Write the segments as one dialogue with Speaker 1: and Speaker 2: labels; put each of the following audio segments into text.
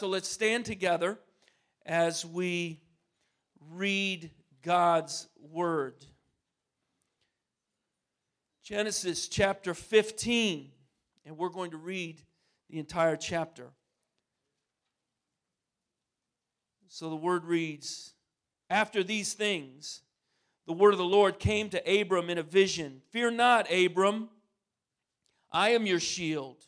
Speaker 1: So let's stand together as we read God's Word. Genesis chapter 15, and we're going to read the entire chapter. So the Word reads After these things, the word of the Lord came to Abram in a vision Fear not, Abram, I am your shield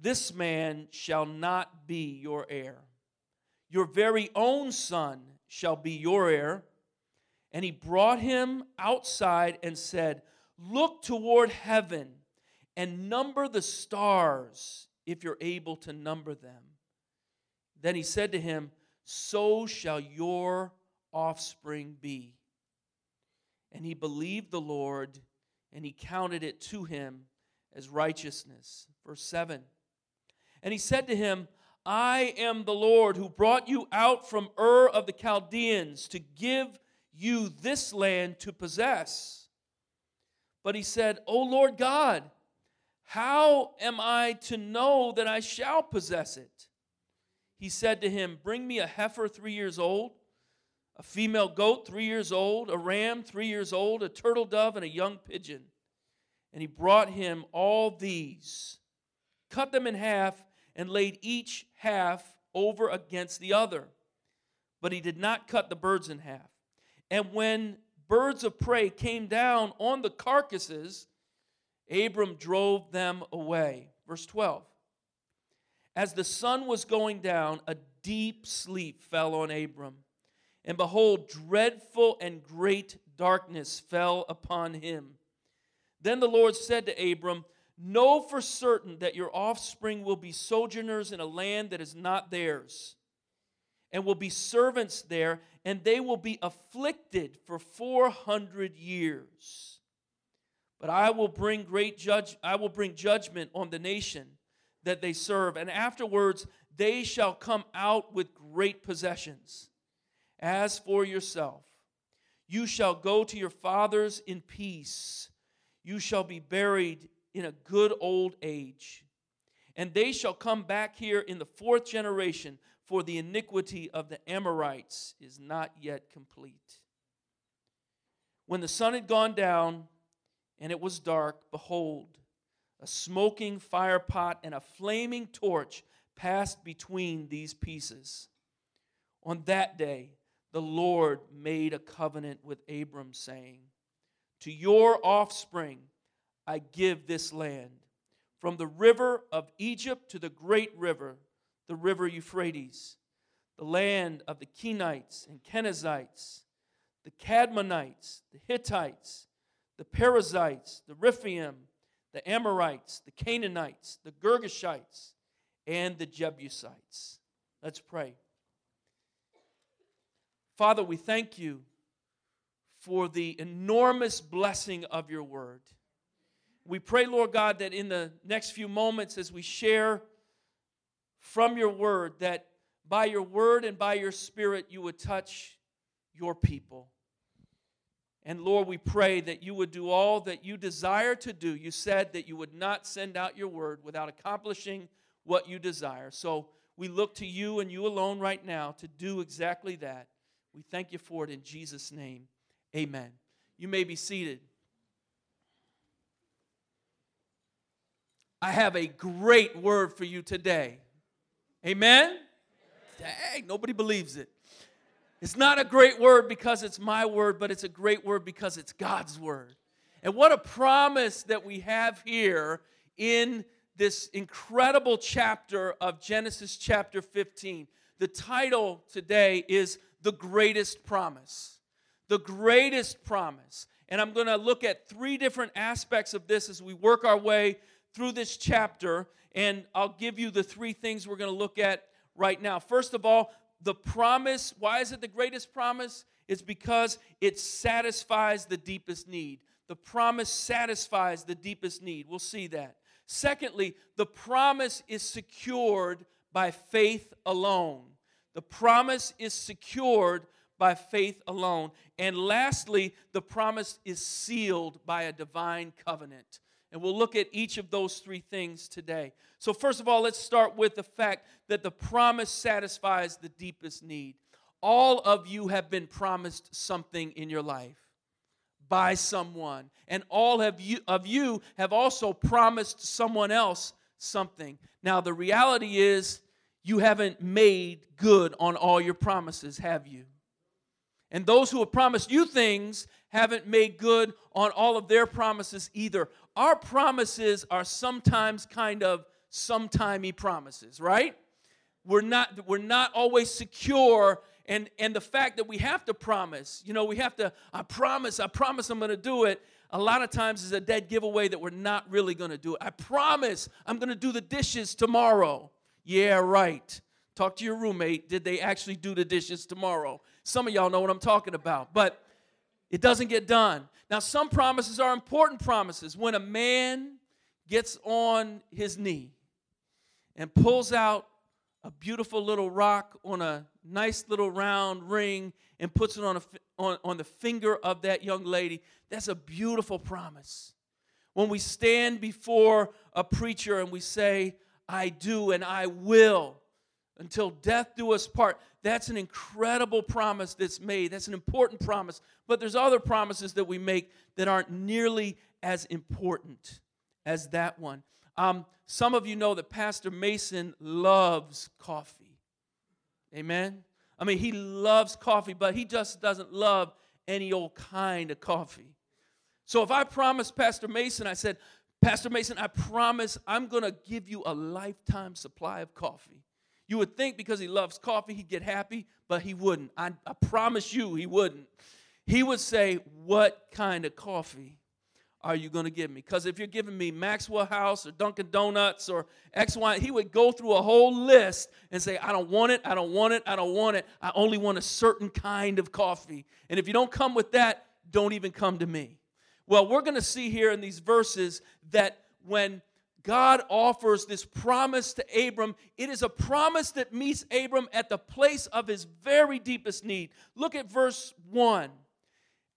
Speaker 1: this man shall not be your heir. Your very own son shall be your heir. And he brought him outside and said, Look toward heaven and number the stars if you're able to number them. Then he said to him, So shall your offspring be. And he believed the Lord, and he counted it to him as righteousness. Verse 7. And he said to him, I am the Lord who brought you out from Ur of the Chaldeans to give you this land to possess. But he said, O Lord God, how am I to know that I shall possess it? He said to him, Bring me a heifer three years old, a female goat three years old, a ram three years old, a turtle dove, and a young pigeon. And he brought him all these, cut them in half and laid each half over against the other. But he did not cut the birds in half. And when birds of prey came down on the carcasses, Abram drove them away. Verse 12. As the sun was going down, a deep sleep fell on Abram. And behold, dreadful and great darkness fell upon him. Then the Lord said to Abram, Know for certain that your offspring will be sojourners in a land that is not theirs, and will be servants there, and they will be afflicted for 400 years. But I will bring great judge I will bring judgment on the nation that they serve, and afterwards they shall come out with great possessions. As for yourself, you shall go to your fathers in peace. You shall be buried in a good old age. And they shall come back here in the fourth generation, for the iniquity of the Amorites is not yet complete. When the sun had gone down and it was dark, behold, a smoking fire pot and a flaming torch passed between these pieces. On that day, the Lord made a covenant with Abram, saying, To your offspring, I give this land. From the river of Egypt to the great river, the river Euphrates, the land of the Kenites and Kenizzites, the Kadmonites, the Hittites, the Perizzites, the Rephaim, the Amorites, the Canaanites, the Girgashites, and the Jebusites. Let's pray. Father, we thank you for the enormous blessing of your word. We pray, Lord God, that in the next few moments as we share from your word, that by your word and by your spirit you would touch your people. And Lord, we pray that you would do all that you desire to do. You said that you would not send out your word without accomplishing what you desire. So we look to you and you alone right now to do exactly that. We thank you for it in Jesus' name. Amen. You may be seated. I have a great word for you today. Amen? Dang, nobody believes it. It's not a great word because it's my word, but it's a great word because it's God's word. And what a promise that we have here in this incredible chapter of Genesis chapter 15. The title today is The Greatest Promise. The Greatest Promise. And I'm going to look at three different aspects of this as we work our way through this chapter, and I'll give you the three things we're going to look at right now. First of all, the promise, why is it the greatest promise? It's because it satisfies the deepest need. The promise satisfies the deepest need. We'll see that. Secondly, the promise is secured by faith alone. The promise is secured by faith alone. And lastly, the promise is sealed by a divine covenant. And we'll look at each of those three things today. So, first of all, let's start with the fact that the promise satisfies the deepest need. All of you have been promised something in your life by someone, and all of you, of you have also promised someone else something. Now, the reality is, you haven't made good on all your promises, have you? And those who have promised you things haven't made good on all of their promises either. Our promises are sometimes kind of sometimey promises, right? We're not we're not always secure and and the fact that we have to promise, you know, we have to I promise, I promise I'm going to do it. A lot of times is a dead giveaway that we're not really going to do it. I promise I'm going to do the dishes tomorrow. Yeah, right. Talk to your roommate. Did they actually do the dishes tomorrow? Some of y'all know what I'm talking about, but it doesn't get done. Now, some promises are important promises. When a man gets on his knee and pulls out a beautiful little rock on a nice little round ring and puts it on, a, on, on the finger of that young lady, that's a beautiful promise. When we stand before a preacher and we say, I do and I will until death do us part. That's an incredible promise that's made. That's an important promise. But there's other promises that we make that aren't nearly as important as that one. Um, some of you know that Pastor Mason loves coffee. Amen? I mean, he loves coffee, but he just doesn't love any old kind of coffee. So if I promised Pastor Mason, I said, Pastor Mason, I promise I'm going to give you a lifetime supply of coffee. You would think because he loves coffee, he'd get happy, but he wouldn't. I, I promise you, he wouldn't. He would say, What kind of coffee are you going to give me? Because if you're giving me Maxwell House or Dunkin' Donuts or X, Y, he would go through a whole list and say, I don't want it, I don't want it, I don't want it. I only want a certain kind of coffee. And if you don't come with that, don't even come to me. Well, we're going to see here in these verses that when God offers this promise to Abram, it is a promise that meets Abram at the place of his very deepest need. Look at verse 1.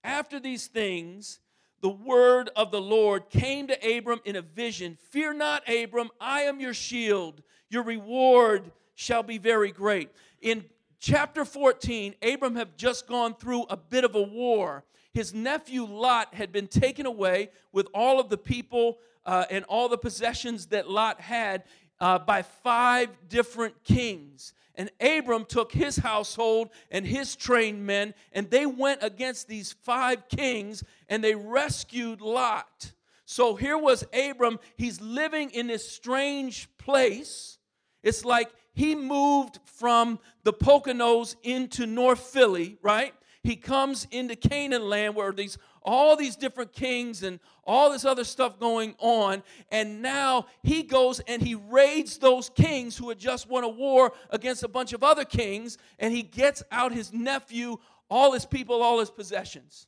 Speaker 1: After these things, the word of the Lord came to Abram in a vision Fear not, Abram, I am your shield. Your reward shall be very great. In chapter 14, Abram had just gone through a bit of a war his nephew Lot had been taken away with all of the people uh, and all the possessions that Lot had uh, by five different kings. And Abram took his household and his trained men, and they went against these five kings and they rescued Lot. So here was Abram. He's living in this strange place. It's like he moved from the Poconos into North Philly, right? he comes into Canaan land where these all these different kings and all this other stuff going on. And now he goes and he raids those kings who had just won a war against a bunch of other kings, and he gets out his nephew, all his people, all his possessions.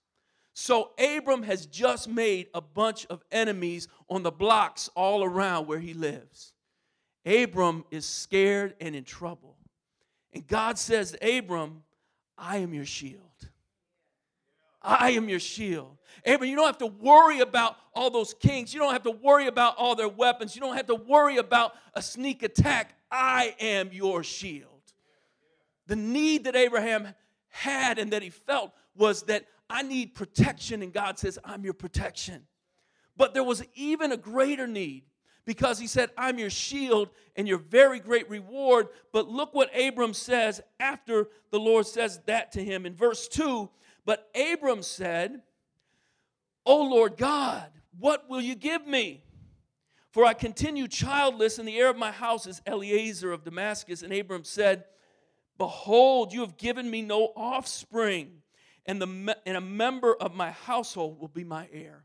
Speaker 1: So Abram has just made a bunch of enemies on the blocks all around where he lives. Abram is scared and in trouble. And God says, Abram, I am your shield. I am your shield. Abram, you don't have to worry about all those kings. You don't have to worry about all their weapons. You don't have to worry about a sneak attack. I am your shield. The need that Abraham had and that he felt was that I need protection, and God says, I'm your protection. But there was even a greater need because he said, I'm your shield and your very great reward. But look what Abram says after the Lord says that to him. In verse 2, but Abram said, O Lord God, what will you give me? For I continue childless, and the heir of my house is Eliezer of Damascus. And Abram said, Behold, you have given me no offspring, and, the, and a member of my household will be my heir.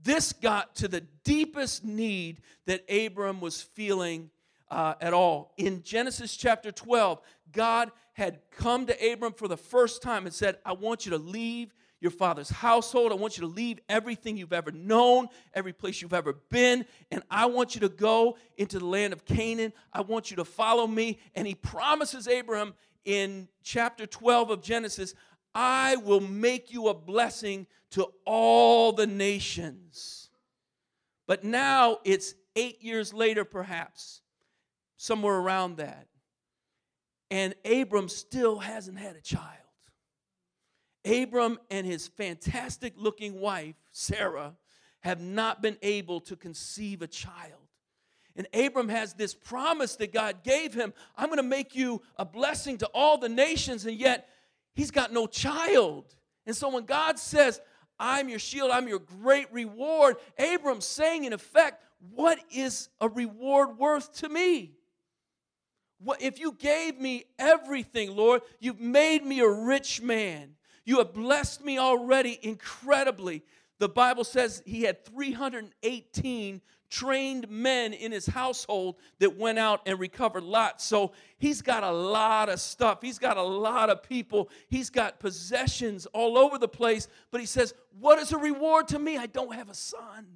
Speaker 1: This got to the deepest need that Abram was feeling uh, at all. In Genesis chapter 12, God had come to Abram for the first time and said, I want you to leave your father's household. I want you to leave everything you've ever known, every place you've ever been, and I want you to go into the land of Canaan. I want you to follow me. And he promises Abram in chapter 12 of Genesis, I will make you a blessing to all the nations. But now it's eight years later, perhaps, somewhere around that. And Abram still hasn't had a child. Abram and his fantastic looking wife, Sarah, have not been able to conceive a child. And Abram has this promise that God gave him I'm going to make you a blessing to all the nations, and yet he's got no child. And so when God says, I'm your shield, I'm your great reward, Abram's saying, in effect, What is a reward worth to me? What, if you gave me everything, Lord, you've made me a rich man. You have blessed me already incredibly. The Bible says he had 318 trained men in his household that went out and recovered lots. So he's got a lot of stuff. He's got a lot of people. He's got possessions all over the place. But he says, What is a reward to me? I don't have a son,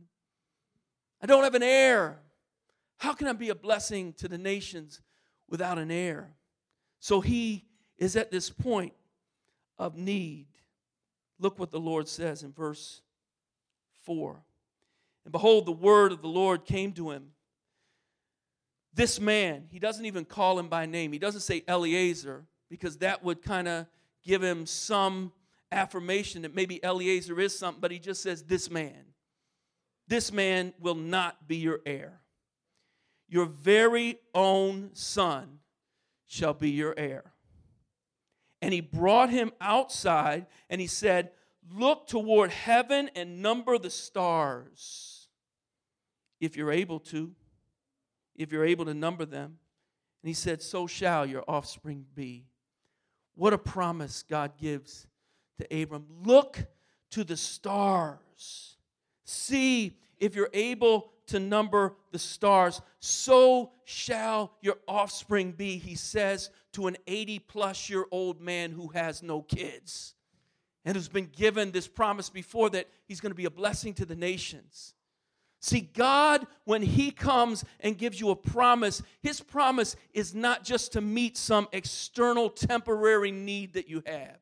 Speaker 1: I don't have an heir. How can I be a blessing to the nations without an heir? So he is at this point of need. Look what the Lord says in verse 4. And behold, the word of the Lord came to him. This man, he doesn't even call him by name. He doesn't say Eliezer because that would kind of give him some affirmation that maybe Eliezer is something, but he just says, This man. This man will not be your heir. Your very own son shall be your heir. And he brought him outside and he said, Look toward heaven and number the stars, if you're able to, if you're able to number them. And he said, So shall your offspring be. What a promise God gives to Abram. Look to the stars. See if you're able to number the stars. So shall your offspring be, he says to an 80 plus year old man who has no kids and who's been given this promise before that he's going to be a blessing to the nations. See, God, when He comes and gives you a promise, His promise is not just to meet some external temporary need that you have.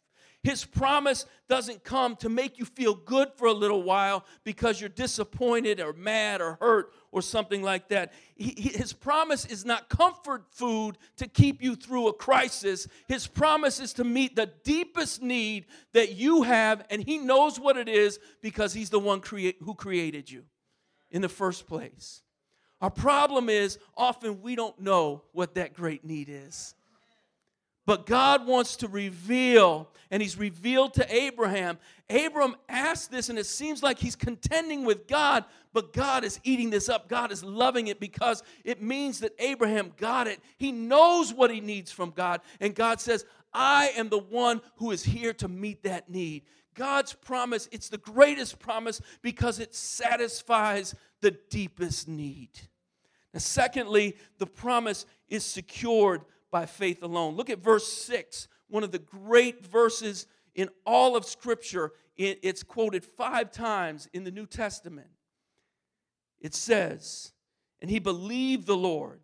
Speaker 1: His promise doesn't come to make you feel good for a little while because you're disappointed or mad or hurt or something like that. He, his promise is not comfort food to keep you through a crisis. His promise is to meet the deepest need that you have, and He knows what it is because He's the one create, who created you in the first place. Our problem is often we don't know what that great need is. But God wants to reveal, and He's revealed to Abraham. Abram asked this, and it seems like he's contending with God, but God is eating this up. God is loving it because it means that Abraham got it. He knows what he needs from God, and God says, I am the one who is here to meet that need. God's promise, it's the greatest promise because it satisfies the deepest need. Now, secondly, the promise is secured by faith alone. Look at verse 6, one of the great verses in all of Scripture. It's quoted five times in the New Testament. It says, And he believed the Lord,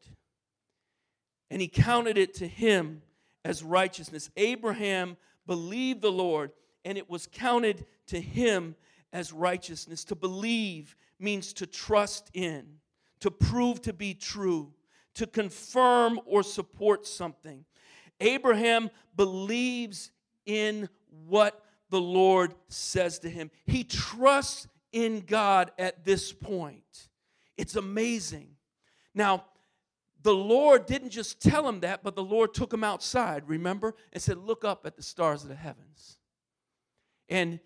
Speaker 1: and he counted it to him as righteousness. Abraham believed the Lord, and it was counted to him as righteousness. To believe means to trust in, to prove to be true to confirm or support something. Abraham believes in what the Lord says to him. He trusts in God at this point. It's amazing. Now, the Lord didn't just tell him that, but the Lord took him outside, remember, and said, Look up at the stars of the heavens. And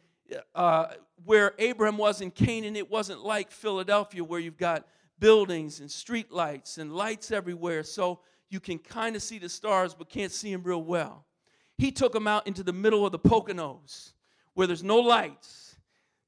Speaker 1: uh, where Abraham was in Canaan, it wasn't like Philadelphia, where you've got buildings and street lights and lights everywhere so you can kind of see the stars but can't see them real well. He took them out into the middle of the Poconos where there's no lights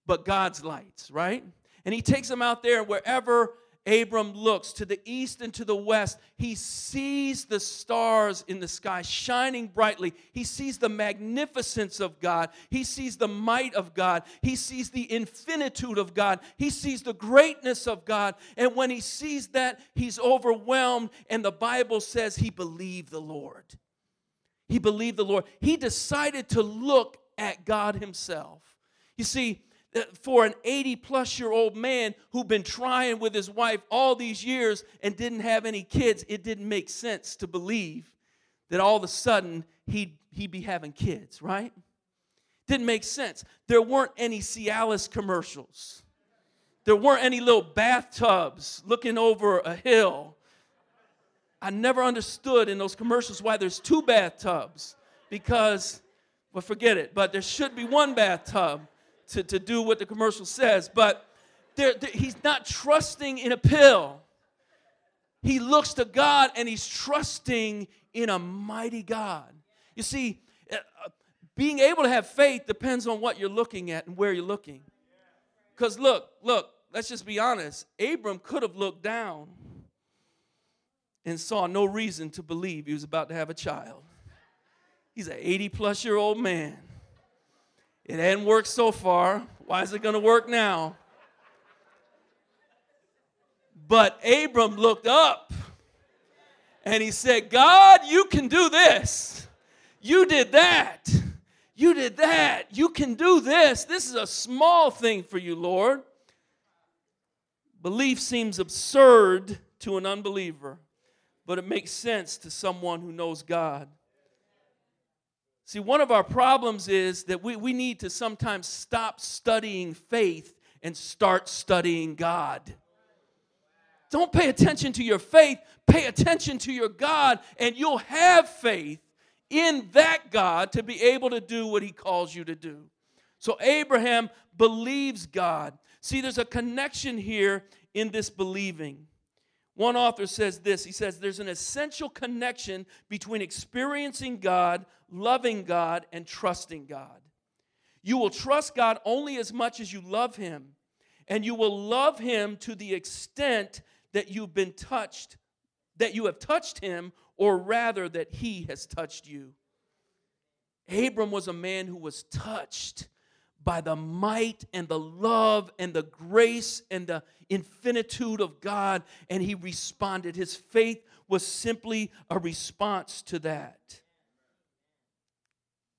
Speaker 1: but God's lights, right? And he takes them out there wherever Abram looks to the east and to the west. He sees the stars in the sky shining brightly. He sees the magnificence of God. He sees the might of God. He sees the infinitude of God. He sees the greatness of God. And when he sees that, he's overwhelmed. And the Bible says he believed the Lord. He believed the Lord. He decided to look at God himself. You see, Uh, for an 80 plus year old man who'd been trying with his wife all these years and didn't have any kids, it didn't make sense to believe that all of a sudden he'd, he'd be having kids, right? Didn't make sense. There weren't any Cialis commercials. There weren't any little bathtubs looking over a hill. I never understood in those commercials why there's two bathtubs because, well, forget it, but there should be one bathtub to, to do what the commercial says, but there, there, he's not trusting in a pill. He looks to God and he's trusting in a mighty God. You see, uh, being able to have faith depends on what you're looking at and where you're looking. Because look, look, let's just be honest. Abram could have looked down and saw no reason to believe he was about to have a child. He's an 80 plus year old man. It hadn't worked so far. Why is it going to work now? But Abram looked up and he said, God, you can do this. You did that. You did that. You can do this. This is a small thing for you, Lord. Belief seems absurd to an unbeliever, but it makes sense to someone who knows God. See, one of our problems is that we, we need to sometimes stop studying faith and start studying God. Don't pay attention to your faith, pay attention to your God, and you'll have faith in that God to be able to do what He calls you to do. So, Abraham believes God. See, there's a connection here in this believing. One author says this he says, There's an essential connection between experiencing God, loving God, and trusting God. You will trust God only as much as you love Him, and you will love Him to the extent that you've been touched, that you have touched Him, or rather that He has touched you. Abram was a man who was touched by the might and the love and the grace and the infinitude of God, and he responded. His faith was simply a response to that.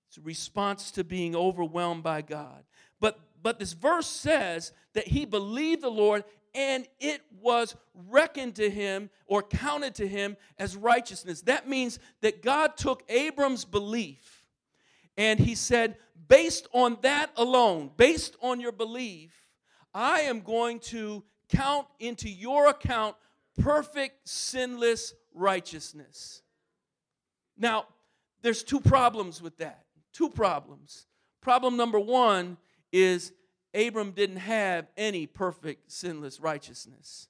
Speaker 1: It's a response to being overwhelmed by God. But, but this verse says that he believed the Lord and it was reckoned to him or counted to him as righteousness. That means that God took Abram's belief and he said, based on that alone, based on your belief, I am going to count into your account perfect, sinless righteousness. Now, there's two problems with that. Two problems. Problem number one is Abram didn't have any perfect, sinless righteousness.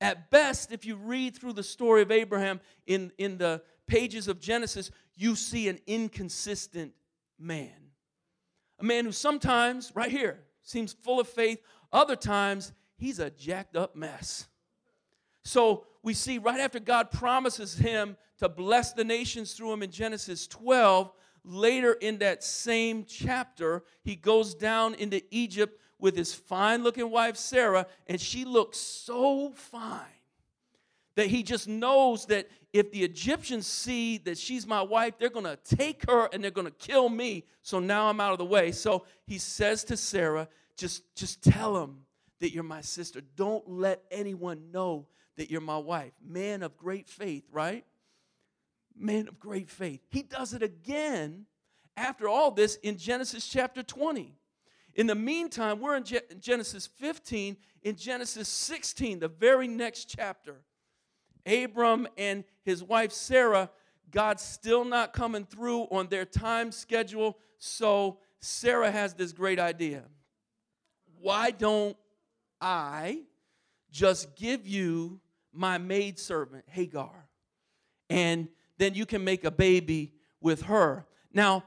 Speaker 1: At best, if you read through the story of Abraham in, in the pages of Genesis, you see an inconsistent man. A man who sometimes, right here, seems full of faith, other times, he's a jacked up mess. So we see right after God promises him to bless the nations through him in Genesis 12, later in that same chapter, he goes down into Egypt with his fine looking wife Sarah, and she looks so fine that he just knows that if the Egyptians see that she's my wife, they're going to take her and they're going to kill me. So now I'm out of the way. So he says to Sarah, just, just tell them that you're my sister. Don't let anyone know that you're my wife. Man of great faith, right? Man of great faith. He does it again after all this in Genesis chapter 20. In the meantime, we're in Genesis 15. In Genesis 16, the very next chapter, Abram and his wife Sarah, God's still not coming through on their time schedule. So Sarah has this great idea. Why don't I just give you my maidservant, Hagar, and then you can make a baby with her? Now,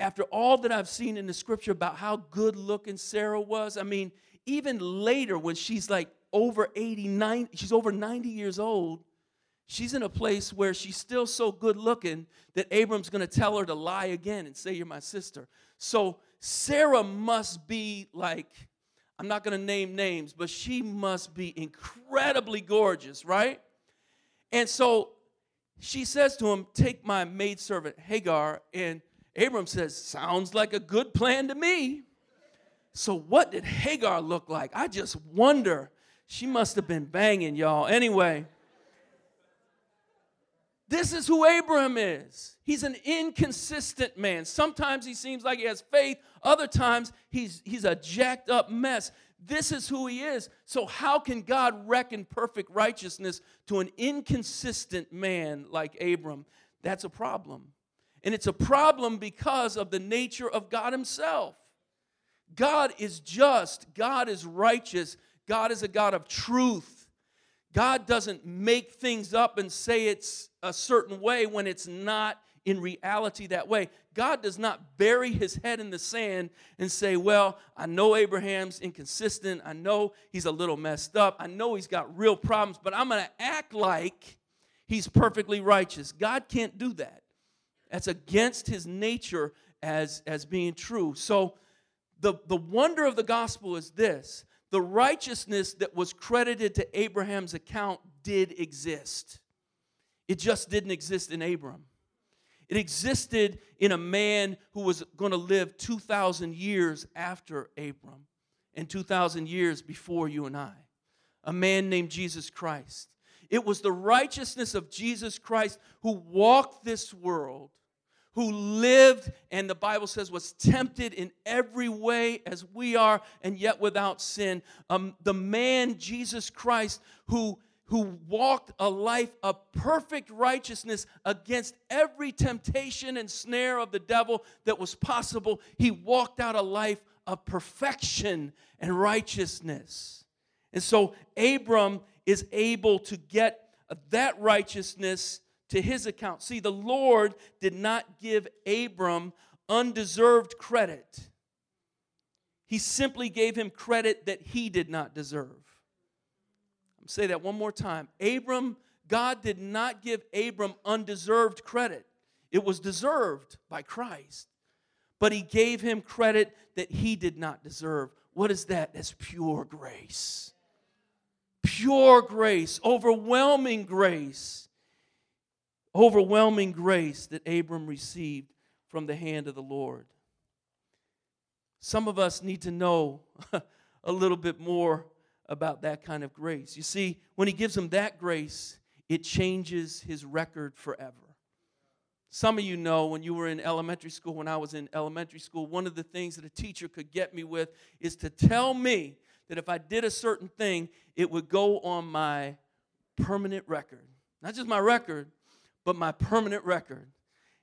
Speaker 1: after all that I've seen in the scripture about how good looking Sarah was, I mean, even later when she's like over 89, she's over 90 years old. She's in a place where she's still so good looking that Abram's going to tell her to lie again and say, You're my sister. So Sarah must be like, I'm not going to name names, but she must be incredibly gorgeous, right? And so she says to him, Take my maidservant Hagar. And Abram says, Sounds like a good plan to me. So, what did Hagar look like? I just wonder. She must have been banging, y'all. Anyway, this is who Abraham is. He's an inconsistent man. Sometimes he seems like he has faith, other times he's, he's a jacked up mess. This is who he is. So, how can God reckon perfect righteousness to an inconsistent man like Abram? That's a problem. And it's a problem because of the nature of God Himself. God is just, God is righteous, God is a God of truth. God doesn't make things up and say it's a certain way when it's not in reality that way. God does not bury his head in the sand and say, Well, I know Abraham's inconsistent. I know he's a little messed up. I know he's got real problems, but I'm going to act like he's perfectly righteous. God can't do that. That's against his nature as, as being true. So, the, the wonder of the gospel is this the righteousness that was credited to Abraham's account did exist. It just didn't exist in Abram. It existed in a man who was going to live 2,000 years after Abram and 2,000 years before you and I. A man named Jesus Christ. It was the righteousness of Jesus Christ who walked this world who lived and the Bible says was tempted in every way as we are and yet without sin. Um, the man, Jesus Christ, who who walked a life of perfect righteousness against every temptation and snare of the devil that was possible. He walked out a life of perfection and righteousness. And so Abram is able to get that righteousness to his account. See, the Lord did not give Abram undeserved credit, he simply gave him credit that he did not deserve. I'm say that one more time. Abram, God did not give Abram undeserved credit. It was deserved by Christ. But he gave him credit that he did not deserve. What is that? That's pure grace. Pure grace, overwhelming grace overwhelming grace that Abram received from the hand of the Lord. Some of us need to know a little bit more about that kind of grace. You see, when he gives him that grace, it changes his record forever. Some of you know when you were in elementary school, when I was in elementary school, one of the things that a teacher could get me with is to tell me that if I did a certain thing, it would go on my permanent record. Not just my record, but my permanent record.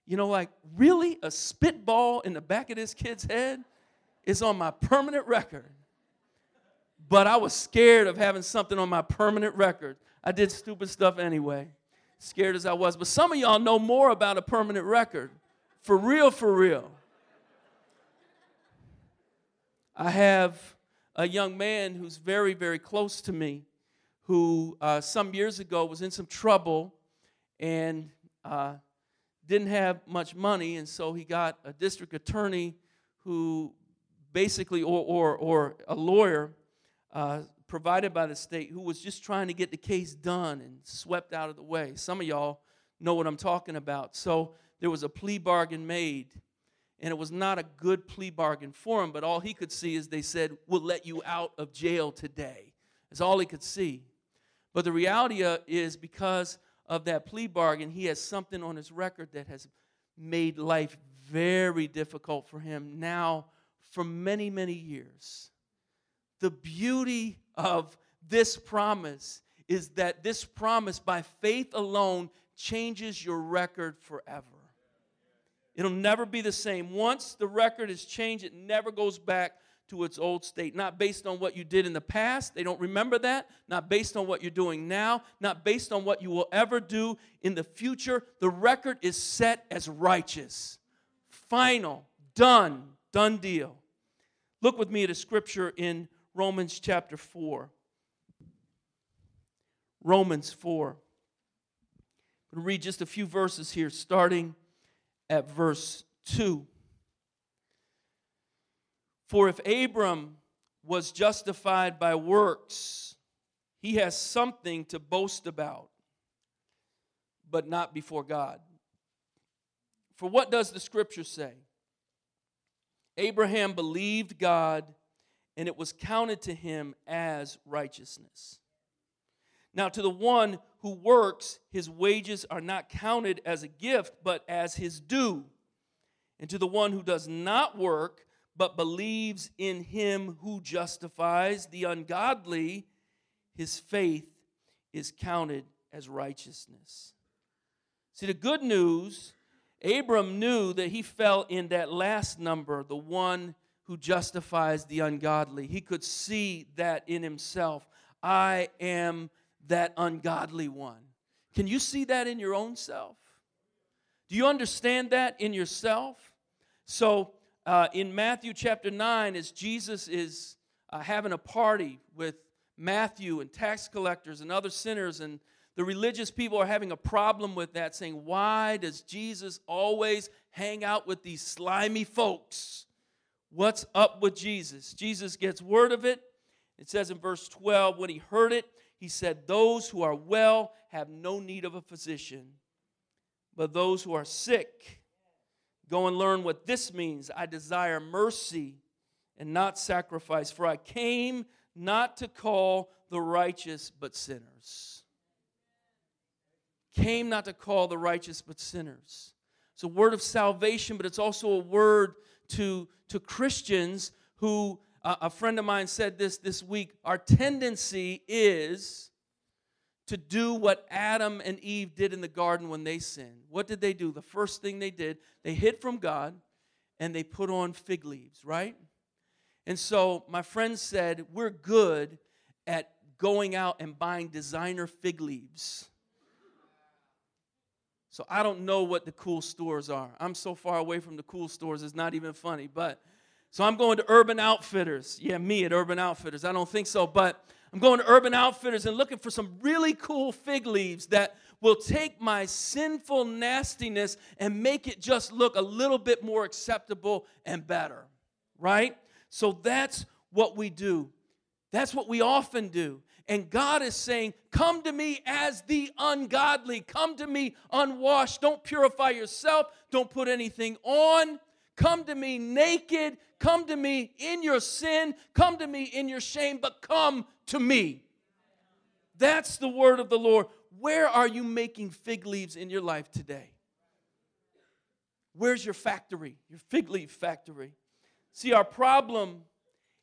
Speaker 1: You know, like, really? A spitball in the back of this kid's head is on my permanent record. But I was scared of having something on my permanent record. I did stupid stuff anyway, scared as I was. But some of y'all know more about a permanent record. For real, for real. I have a young man who's very, very close to me who uh, some years ago was in some trouble and uh, didn't have much money, and so he got a district attorney who basically, or, or, or a lawyer uh, provided by the state who was just trying to get the case done and swept out of the way. Some of y'all know what I'm talking about. So there was a plea bargain made, and it was not a good plea bargain for him, but all he could see is they said, We'll let you out of jail today. That's all he could see. But the reality is because of that plea bargain, he has something on his record that has made life very difficult for him now for many, many years. The beauty of this promise is that this promise, by faith alone, changes your record forever. It'll never be the same. Once the record is changed, it never goes back to its old state, not based on what you did in the past. They don't remember that. Not based on what you're doing now. Not based on what you will ever do in the future. The record is set as righteous. Final, done, done deal. Look with me at a scripture in Romans chapter 4. Romans 4. I'm going to read just a few verses here, starting at verse 2. For if Abram was justified by works, he has something to boast about, but not before God. For what does the scripture say? Abraham believed God, and it was counted to him as righteousness. Now, to the one who works, his wages are not counted as a gift, but as his due. And to the one who does not work, but believes in him who justifies the ungodly, his faith is counted as righteousness. See, the good news Abram knew that he fell in that last number, the one who justifies the ungodly. He could see that in himself. I am that ungodly one. Can you see that in your own self? Do you understand that in yourself? So, uh, in Matthew chapter 9, as Jesus is uh, having a party with Matthew and tax collectors and other sinners, and the religious people are having a problem with that, saying, Why does Jesus always hang out with these slimy folks? What's up with Jesus? Jesus gets word of it. It says in verse 12, when he heard it, he said, Those who are well have no need of a physician, but those who are sick, go and learn what this means. I desire mercy and not sacrifice, for I came not to call the righteous, but sinners. Came not to call the righteous, but sinners. It's a word of salvation, but it's also a word to, to Christians who uh, a friend of mine said this this week our tendency is to do what Adam and Eve did in the garden when they sinned. What did they do? The first thing they did, they hid from God and they put on fig leaves, right? And so my friend said, We're good at going out and buying designer fig leaves. So I don't know what the cool stores are. I'm so far away from the cool stores, it's not even funny. But so I'm going to Urban Outfitters. Yeah, me at Urban Outfitters. I don't think so, but I'm going to Urban Outfitters and looking for some really cool fig leaves that will take my sinful nastiness and make it just look a little bit more acceptable and better, right? So that's what we do. That's what we often do. And God is saying, Come to me as the ungodly. Come to me unwashed. Don't purify yourself. Don't put anything on. Come to me naked. Come to me in your sin. Come to me in your shame, but come to me. That's the word of the Lord. Where are you making fig leaves in your life today? Where's your factory, your fig leaf factory? See, our problem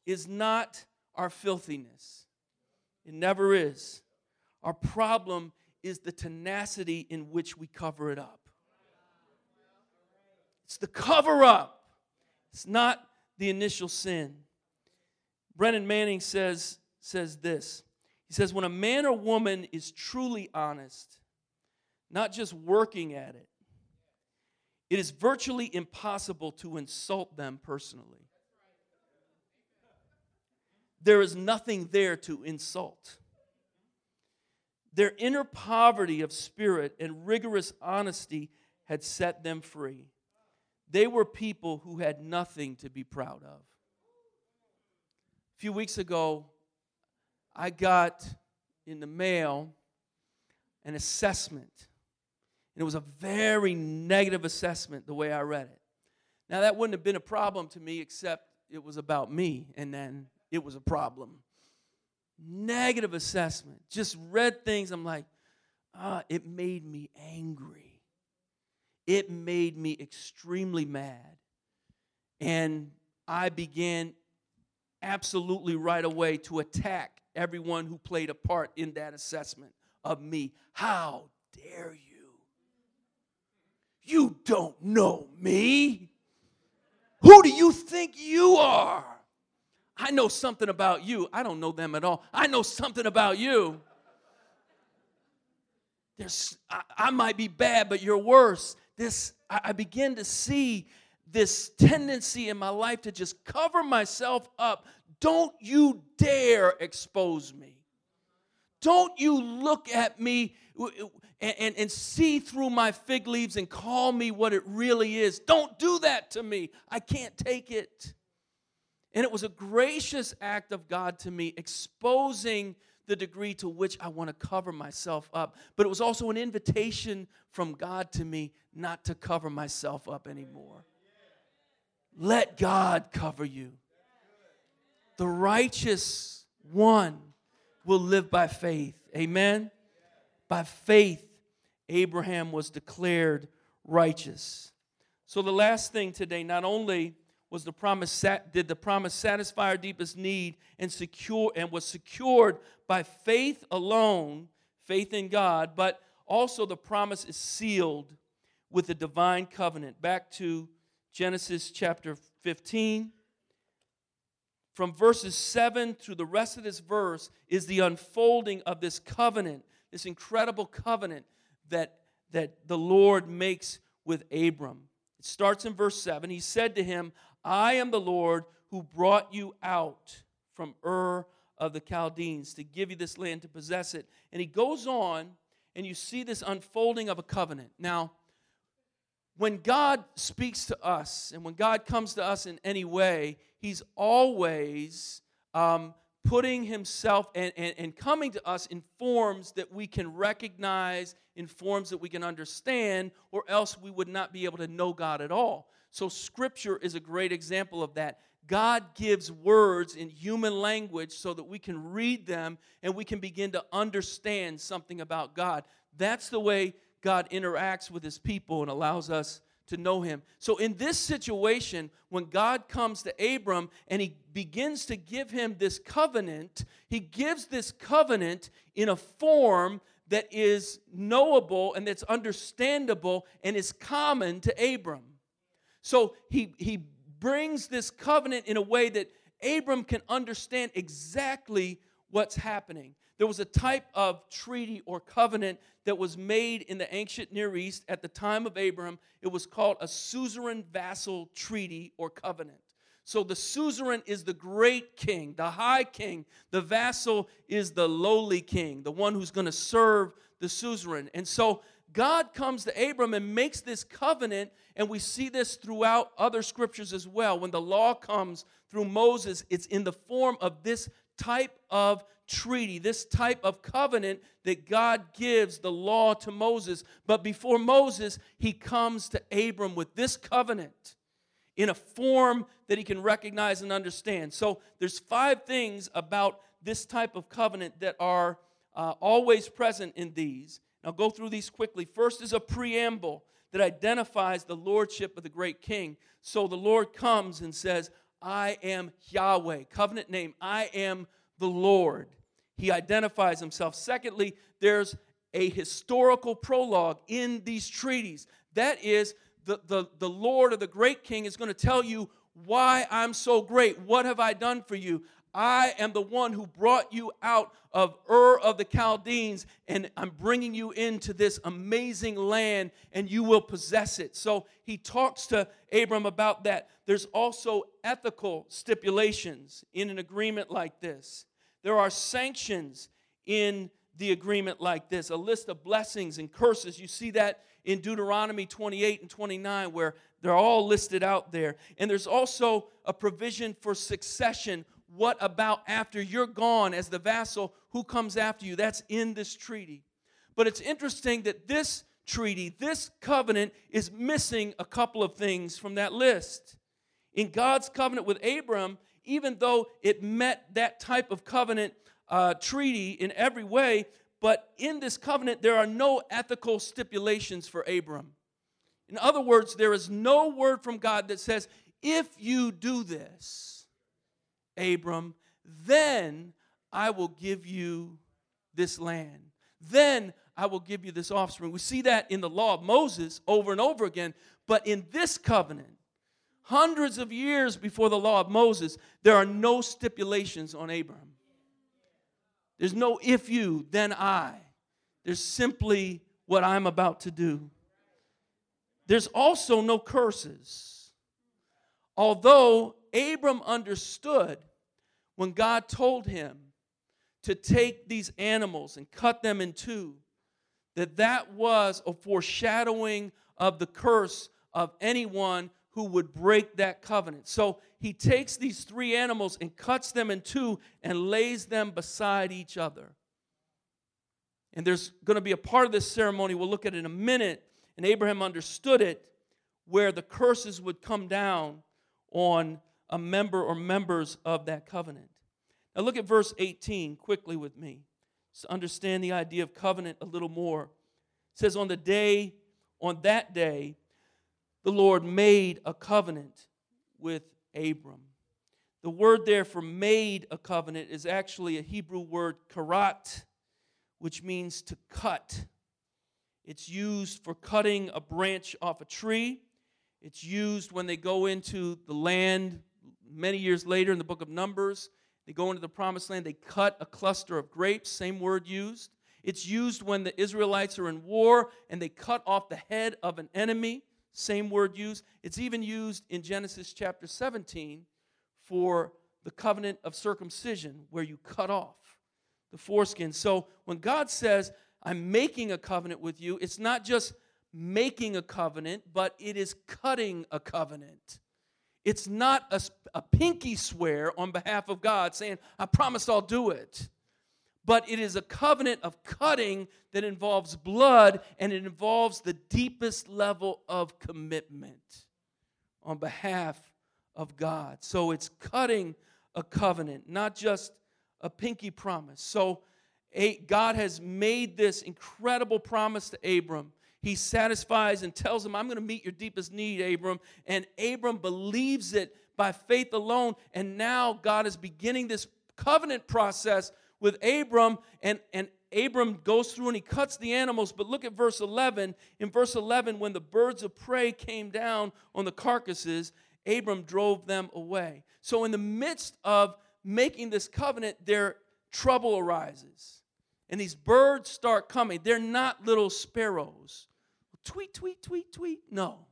Speaker 1: is not our filthiness, it never is. Our problem is the tenacity in which we cover it up. It's the cover up, it's not the initial sin. Brennan Manning says, says this. He says, When a man or woman is truly honest, not just working at it, it is virtually impossible to insult them personally. There is nothing there to insult. Their inner poverty of spirit and rigorous honesty had set them free. They were people who had nothing to be proud of. A few weeks ago, I got in the mail an assessment. And it was a very negative assessment the way I read it. Now, that wouldn't have been a problem to me except it was about me, and then it was a problem. Negative assessment. Just read things, I'm like, ah, it made me angry it made me extremely mad. And I began absolutely right away to attack everyone who played a part in that assessment of me. How dare you? You don't know me. Who do you think you are? I know something about you. I don't know them at all. I know something about you. There's, I, I might be bad, but you're worse this, I begin to see this tendency in my life to just cover myself up. Don't you dare expose me. Don't you look at me and, and, and, see through my fig leaves and call me what it really is. Don't do that to me. I can't take it. And it was a gracious act of God to me, exposing the degree to which I want to cover myself up. But it was also an invitation from God to me not to cover myself up anymore. Let God cover you. The righteous one will live by faith. Amen. By faith, Abraham was declared righteous. So the last thing today, not only was the promise did the promise satisfy our deepest need and secure and was secured by faith alone, faith in God, but also the promise is sealed with the divine covenant. Back to Genesis chapter 15. From verses 7 through the rest of this verse is the unfolding of this covenant, this incredible covenant that, that the Lord makes with Abram. It starts in verse 7. He said to him, I am the Lord who brought you out from Ur of the Chaldeans to give you this land to possess it. And he goes on, and you see this unfolding of a covenant. Now, when God speaks to us and when God comes to us in any way, He's always um, putting Himself and, and, and coming to us in forms that we can recognize, in forms that we can understand, or else we would not be able to know God at all. So, Scripture is a great example of that. God gives words in human language so that we can read them and we can begin to understand something about God. That's the way God interacts with his people and allows us to know him. So, in this situation, when God comes to Abram and he begins to give him this covenant, he gives this covenant in a form that is knowable and that's understandable and is common to Abram. So, he, he brings this covenant in a way that Abram can understand exactly what's happening. There was a type of treaty or covenant that was made in the ancient Near East at the time of Abram. It was called a suzerain vassal treaty or covenant. So the suzerain is the great king, the high king. The vassal is the lowly king, the one who's going to serve the suzerain. And so God comes to Abram and makes this covenant, and we see this throughout other scriptures as well. When the law comes through Moses, it's in the form of this type of treaty, this type of covenant that God gives the law to Moses. But before Moses, he comes to Abram with this covenant in a form that he can recognize and understand. So there's five things about this type of covenant that are uh, always present in these. I'll go through these quickly. First is a preamble that identifies the lordship of the great king. So the Lord comes and says, I am Yahweh, covenant name, I am the Lord. He identifies himself. Secondly, there's a historical prologue in these treaties. That is, the, the, the Lord or the great king is going to tell you why I'm so great. What have I done for you? I am the one who brought you out of Ur of the Chaldeans, and I'm bringing you into this amazing land, and you will possess it. So he talks to Abram about that. There's also ethical stipulations in an agreement like this. There are sanctions in the agreement like this, a list of blessings and curses. You see that in Deuteronomy 28 and 29, where they're all listed out there. And there's also a provision for succession. What about after you're gone as the vassal? Who comes after you? That's in this treaty. But it's interesting that this treaty, this covenant, is missing a couple of things from that list. In God's covenant with Abram, even though it met that type of covenant uh, treaty in every way, but in this covenant, there are no ethical stipulations for Abram. In other words, there is no word from God that says, if you do this, Abram, then I will give you this land. Then I will give you this offspring. We see that in the law of Moses over and over again. But in this covenant, hundreds of years before the law of Moses, there are no stipulations on Abram. There's no if you, then I. There's simply what I'm about to do. There's also no curses. Although Abram understood when God told him to take these animals and cut them in two, that that was a foreshadowing of the curse of anyone who would break that covenant. So he takes these three animals and cuts them in two and lays them beside each other. And there's going to be a part of this ceremony, we'll look at in a minute, and Abraham understood it, where the curses would come down on a member or members of that covenant. Now look at verse 18 quickly with me. To understand the idea of covenant a little more. It says, On the day, on that day, the Lord made a covenant with Abram. The word there for made a covenant is actually a Hebrew word karat, which means to cut. It's used for cutting a branch off a tree. It's used when they go into the land many years later in the book of Numbers. They go into the promised land, they cut a cluster of grapes, same word used. It's used when the Israelites are in war and they cut off the head of an enemy, same word used. It's even used in Genesis chapter 17 for the covenant of circumcision, where you cut off the foreskin. So when God says, I'm making a covenant with you, it's not just making a covenant, but it is cutting a covenant. It's not a, a pinky swear on behalf of God saying, I promise I'll do it. But it is a covenant of cutting that involves blood and it involves the deepest level of commitment on behalf of God. So it's cutting a covenant, not just a pinky promise. So God has made this incredible promise to Abram he satisfies and tells him, I'm going to meet your deepest need, Abram. And Abram believes it by faith alone. And now God is beginning this covenant process with Abram. And, and Abram goes through and he cuts the animals. But look at verse 11. In verse 11, when the birds of prey came down on the carcasses, Abram drove them away. So, in the midst of making this covenant, there trouble arises. And these birds start coming. They're not little sparrows tweet, tweet, tweet, tweet. No.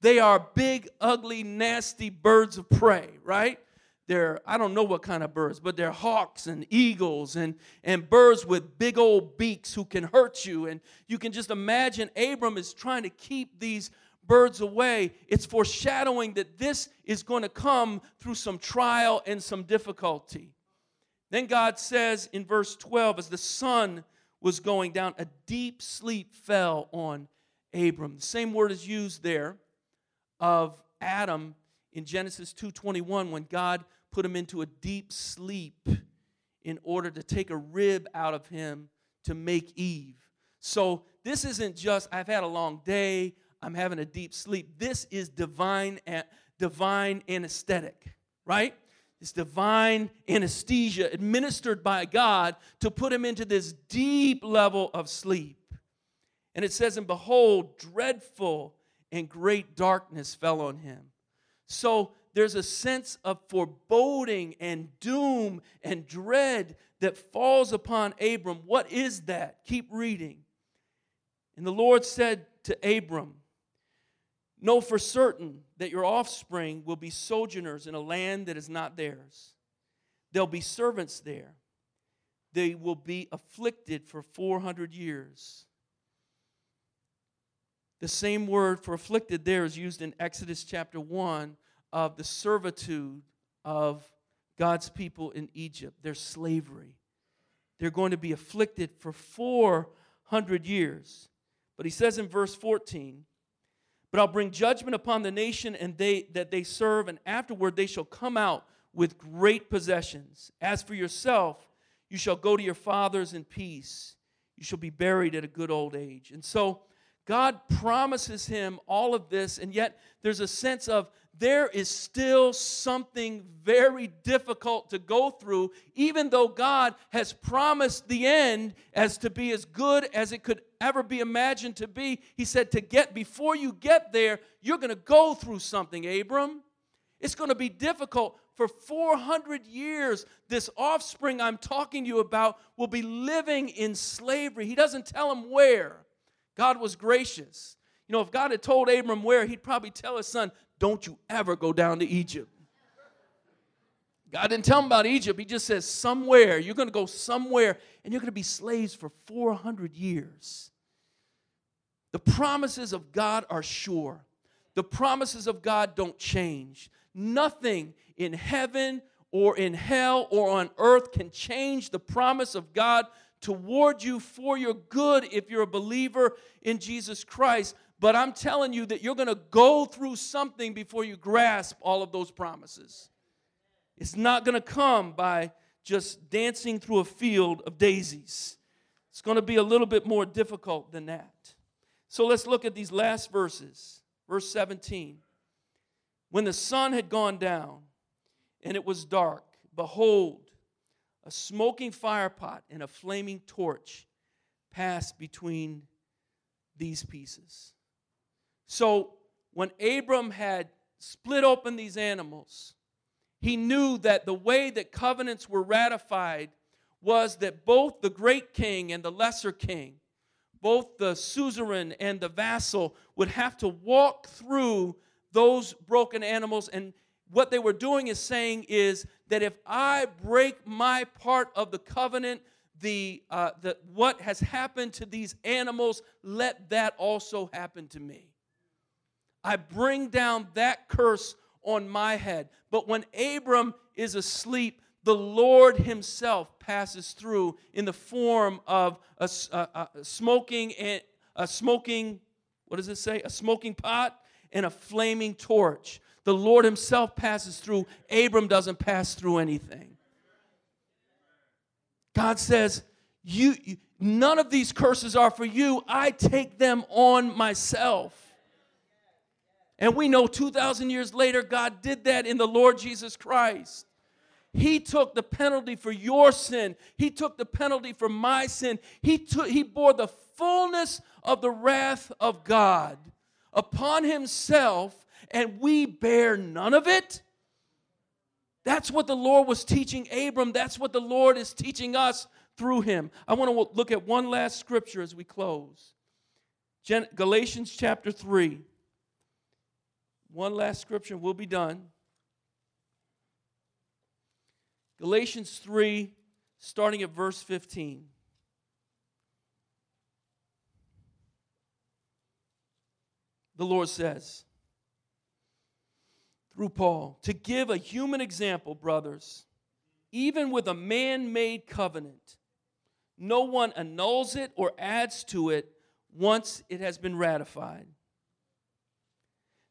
Speaker 1: They are big, ugly, nasty birds of prey, right? They're, I don't know what kind of birds, but they're hawks and eagles and, and birds with big old beaks who can hurt you. And you can just imagine Abram is trying to keep these birds away. It's foreshadowing that this is going to come through some trial and some difficulty. Then God says in verse 12, as the sun was going down, a deep sleep fell on Abram. The same word is used there of Adam in Genesis 2:21 when God put him into a deep sleep in order to take a rib out of him to make Eve. So this isn't just I've had a long day, I'm having a deep sleep. This is divine eh, divine anesthetic, right? It's divine anesthesia administered by God to put him into this deep level of sleep. And it says, And behold, dreadful and great darkness fell on him. So there's a sense of foreboding and doom and dread that falls upon Abram. What is that? Keep reading. And the Lord said to Abram, Know for certain that your offspring will be sojourners in a land that is not theirs. They'll be servants there. They will be afflicted for 400 years. The same word for afflicted there is used in Exodus chapter 1 of the servitude of God's people in Egypt, their slavery. They're going to be afflicted for 400 years. But he says in verse 14, But I'll bring judgment upon the nation and they that they serve, and afterward they shall come out with great possessions. As for yourself, you shall go to your fathers in peace. You shall be buried at a good old age. And so God promises him all of this, and yet there's a sense of there is still something very difficult to go through, even though God has promised the end as to be as good as it could ever be imagined to be. He said, To get before you get there, you're going to go through something, Abram. It's going to be difficult. For 400 years, this offspring I'm talking to you about will be living in slavery. He doesn't tell him where. God was gracious. You know, if God had told Abram where, he'd probably tell his son, Don't you ever go down to Egypt. God didn't tell him about Egypt. He just says, somewhere. You're going to go somewhere and you're going to be slaves for 400 years. The promises of God are sure. The promises of God don't change. Nothing in heaven or in hell or on earth can change the promise of God toward you for your good if you're a believer in Jesus Christ. But I'm telling you that you're going to go through something before you grasp all of those promises. It's not going to come by just dancing through a field of daisies. It's going to be a little bit more difficult than that. So let's look at these last verses. Verse 17. When the sun had gone down and it was dark, behold, a smoking firepot and a flaming torch passed between these pieces. So when Abram had split open these animals, he knew that the way that covenants were ratified was that both the great king and the lesser king, both the suzerain and the vassal, would have to walk through those broken animals. And what they were doing is saying is that if I break my part of the covenant, the, uh, the what has happened to these animals, let that also happen to me. I bring down that curse on my head. But when Abram is asleep, the Lord Himself passes through in the form of a, a, a smoking and a smoking. What does it say? A smoking pot and a flaming torch. The Lord Himself passes through. Abram doesn't pass through anything. God says, you, you none of these curses are for you. I take them on myself. And we know 2,000 years later, God did that in the Lord Jesus Christ. He took the penalty for your sin. He took the penalty for my sin. He, took, he bore the fullness of the wrath of God upon himself, and we bear none of it. That's what the Lord was teaching Abram. That's what the Lord is teaching us through him. I want to look at one last scripture as we close Galatians chapter 3. One last scripture, we'll be done. Galatians 3, starting at verse 15. The Lord says, through Paul, to give a human example, brothers, even with a man made covenant, no one annuls it or adds to it once it has been ratified.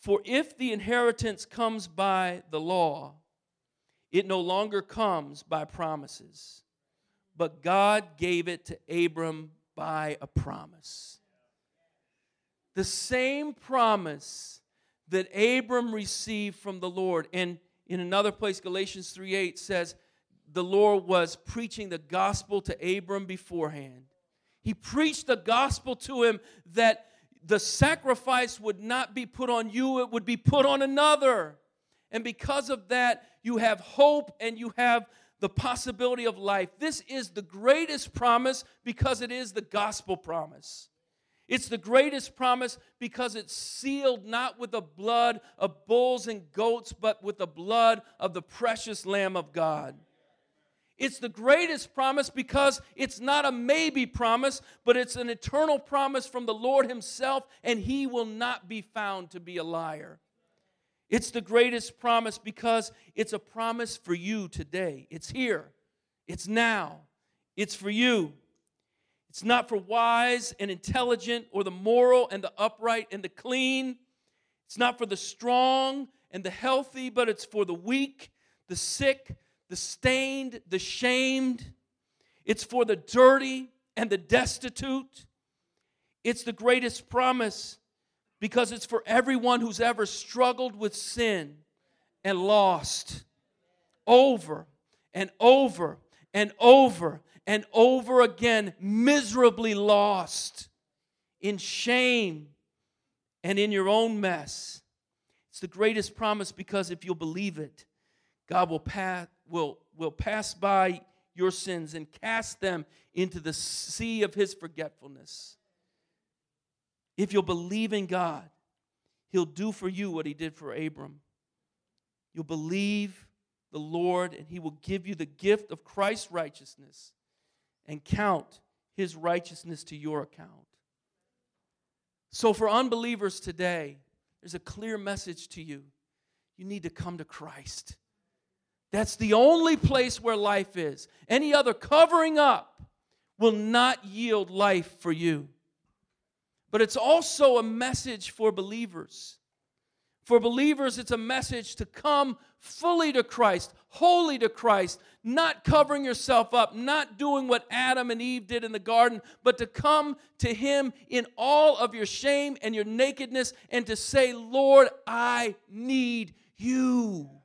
Speaker 1: For if the inheritance comes by the law, it no longer comes by promises, but God gave it to Abram by a promise. The same promise that Abram received from the Lord. And in another place, Galatians 3 8 says, the Lord was preaching the gospel to Abram beforehand. He preached the gospel to him that the sacrifice would not be put on you, it would be put on another. And because of that, you have hope and you have the possibility of life. This is the greatest promise because it is the gospel promise. It's the greatest promise because it's sealed not with the blood of bulls and goats, but with the blood of the precious Lamb of God. It's the greatest promise because it's not a maybe promise, but it's an eternal promise from the Lord Himself, and He will not be found to be a liar. It's the greatest promise because it's a promise for you today. It's here, it's now, it's for you. It's not for wise and intelligent or the moral and the upright and the clean. It's not for the strong and the healthy, but it's for the weak, the sick, the stained, the shamed. It's for the dirty and the destitute. It's the greatest promise because it's for everyone who's ever struggled with sin and lost over and over and over and over again, miserably lost in shame and in your own mess. It's the greatest promise because if you'll believe it, God will pass, will, will pass by your sins and cast them into the sea of his forgetfulness. If you'll believe in God, he'll do for you what he did for Abram. You'll believe the Lord, and he will give you the gift of Christ's righteousness and count his righteousness to your account. So, for unbelievers today, there's a clear message to you. You need to come to Christ. That's the only place where life is. Any other covering up will not yield life for you. But it's also a message for believers. For believers, it's a message to come fully to Christ, wholly to Christ, not covering yourself up, not doing what Adam and Eve did in the garden, but to come to Him in all of your shame and your nakedness and to say, Lord, I need you.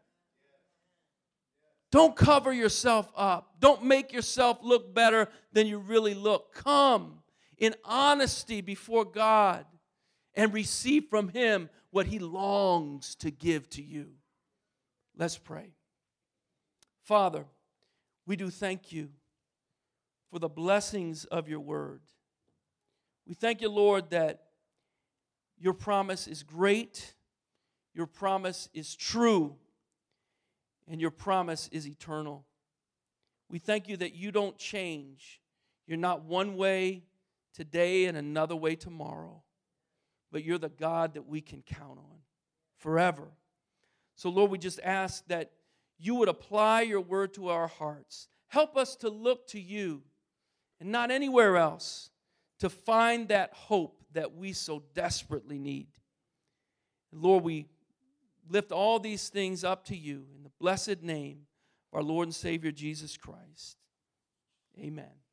Speaker 1: Don't cover yourself up. Don't make yourself look better than you really look. Come in honesty before God and receive from Him what He longs to give to you. Let's pray. Father, we do thank you for the blessings of your word. We thank you, Lord, that your promise is great, your promise is true, and your promise is eternal. We thank you that you don't change. You're not one way today and another way tomorrow but you're the God that we can count on forever. So, Lord, we just ask that you would apply your word to our hearts. Help us to look to you and not anywhere else to find that hope that we so desperately need. Lord, we lift all these things up to you in the blessed name of our Lord and Savior Jesus Christ. Amen.